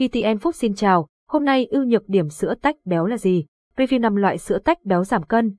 ETN Food xin chào, hôm nay ưu nhược điểm sữa tách béo là gì? Review 5 loại sữa tách béo giảm cân.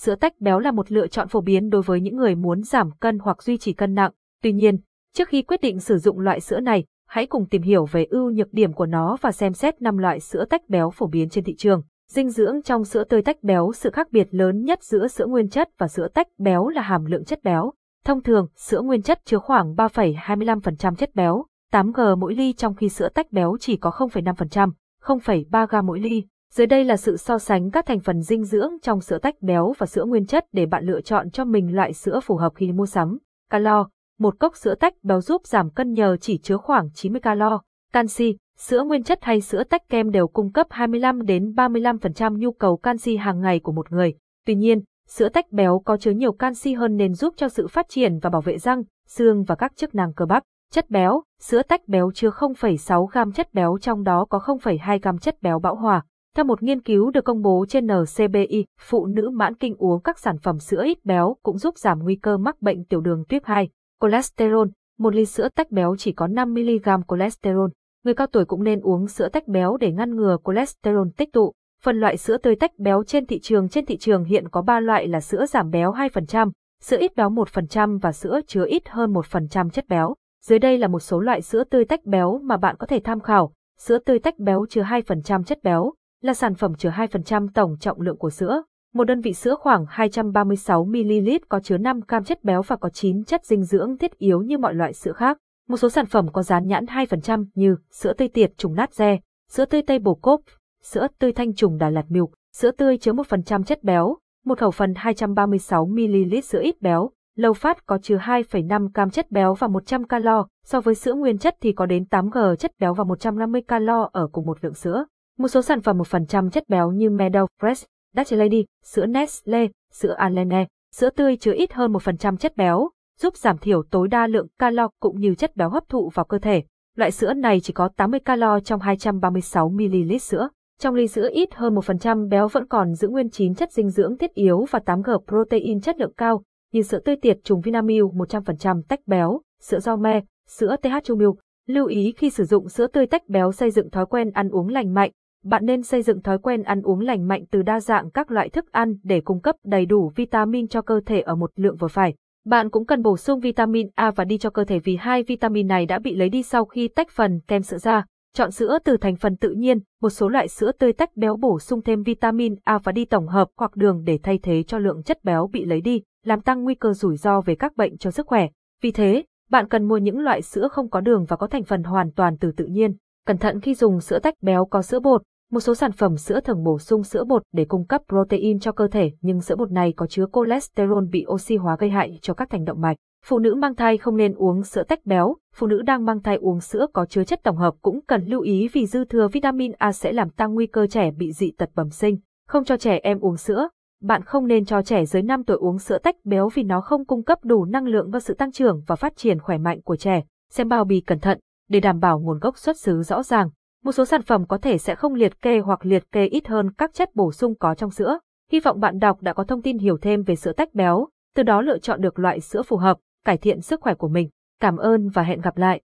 Sữa tách béo là một lựa chọn phổ biến đối với những người muốn giảm cân hoặc duy trì cân nặng. Tuy nhiên, trước khi quyết định sử dụng loại sữa này, hãy cùng tìm hiểu về ưu nhược điểm của nó và xem xét 5 loại sữa tách béo phổ biến trên thị trường. Dinh dưỡng trong sữa tươi tách béo sự khác biệt lớn nhất giữa sữa nguyên chất và sữa tách béo là hàm lượng chất béo. Thông thường, sữa nguyên chất chứa khoảng 3,25% chất béo, 8g mỗi ly trong khi sữa tách béo chỉ có 0,5%, 0,3 g mỗi ly. Dưới đây là sự so sánh các thành phần dinh dưỡng trong sữa tách béo và sữa nguyên chất để bạn lựa chọn cho mình loại sữa phù hợp khi mua sắm. Calo, một cốc sữa tách béo giúp giảm cân nhờ chỉ chứa khoảng 90 calo. Canxi, sữa nguyên chất hay sữa tách kem đều cung cấp 25 đến 35% nhu cầu canxi hàng ngày của một người. Tuy nhiên, sữa tách béo có chứa nhiều canxi hơn nên giúp cho sự phát triển và bảo vệ răng, xương và các chức năng cơ bắp. Chất béo, sữa tách béo chứa 0,6 gam chất béo trong đó có 0,2 gam chất béo bão hòa. Theo một nghiên cứu được công bố trên NCBI, phụ nữ mãn kinh uống các sản phẩm sữa ít béo cũng giúp giảm nguy cơ mắc bệnh tiểu đường tuyếp 2. Cholesterol, một ly sữa tách béo chỉ có 5mg cholesterol. Người cao tuổi cũng nên uống sữa tách béo để ngăn ngừa cholesterol tích tụ. Phần loại sữa tươi tách béo trên thị trường trên thị trường hiện có 3 loại là sữa giảm béo 2%, sữa ít béo 1% và sữa chứa ít hơn 1% chất béo. Dưới đây là một số loại sữa tươi tách béo mà bạn có thể tham khảo. Sữa tươi tách béo chứa 2% chất béo, là sản phẩm chứa 2% tổng trọng lượng của sữa. Một đơn vị sữa khoảng 236ml có chứa 5 cam chất béo và có 9 chất dinh dưỡng thiết yếu như mọi loại sữa khác. Một số sản phẩm có dán nhãn 2% như sữa tươi tiệt trùng nát re, sữa tươi tây bồ cốp, sữa tươi thanh trùng Đà Lạt Milk, sữa tươi chứa 1% chất béo, một khẩu phần 236ml sữa ít béo, lâu phát có chứa 2,5 cam chất béo và 100 calo, so với sữa nguyên chất thì có đến 8g chất béo và 150 calo ở cùng một lượng sữa. Một số sản phẩm 1% chất béo như Meadow Fresh, Dutch Lady, sữa Nestle, sữa Alene, sữa tươi chứa ít hơn 1% chất béo, giúp giảm thiểu tối đa lượng calo cũng như chất béo hấp thụ vào cơ thể. Loại sữa này chỉ có 80 calo trong 236ml sữa. Trong ly sữa ít hơn 1% béo vẫn còn giữ nguyên 9 chất dinh dưỡng thiết yếu và 8g protein chất lượng cao, như sữa tươi tiệt trùng Vinamilk 100% tách béo, sữa rau me, sữa TH Milk. Lưu ý khi sử dụng sữa tươi tách béo xây dựng thói quen ăn uống lành mạnh, bạn nên xây dựng thói quen ăn uống lành mạnh từ đa dạng các loại thức ăn để cung cấp đầy đủ vitamin cho cơ thể ở một lượng vừa phải. Bạn cũng cần bổ sung vitamin A và D cho cơ thể vì hai vitamin này đã bị lấy đi sau khi tách phần kem sữa ra. Chọn sữa từ thành phần tự nhiên, một số loại sữa tươi tách béo bổ sung thêm vitamin A và D tổng hợp hoặc đường để thay thế cho lượng chất béo bị lấy đi, làm tăng nguy cơ rủi ro về các bệnh cho sức khỏe. Vì thế, bạn cần mua những loại sữa không có đường và có thành phần hoàn toàn từ tự nhiên. Cẩn thận khi dùng sữa tách béo có sữa bột, một số sản phẩm sữa thường bổ sung sữa bột để cung cấp protein cho cơ thể, nhưng sữa bột này có chứa cholesterol bị oxy hóa gây hại cho các thành động mạch. Phụ nữ mang thai không nên uống sữa tách béo, phụ nữ đang mang thai uống sữa có chứa chất tổng hợp cũng cần lưu ý vì dư thừa vitamin A sẽ làm tăng nguy cơ trẻ bị dị tật bẩm sinh. Không cho trẻ em uống sữa. Bạn không nên cho trẻ dưới 5 tuổi uống sữa tách béo vì nó không cung cấp đủ năng lượng và sự tăng trưởng và phát triển khỏe mạnh của trẻ. Xem bao bì cẩn thận để đảm bảo nguồn gốc xuất xứ rõ ràng. Một số sản phẩm có thể sẽ không liệt kê hoặc liệt kê ít hơn các chất bổ sung có trong sữa. Hy vọng bạn đọc đã có thông tin hiểu thêm về sữa tách béo, từ đó lựa chọn được loại sữa phù hợp, cải thiện sức khỏe của mình. Cảm ơn và hẹn gặp lại.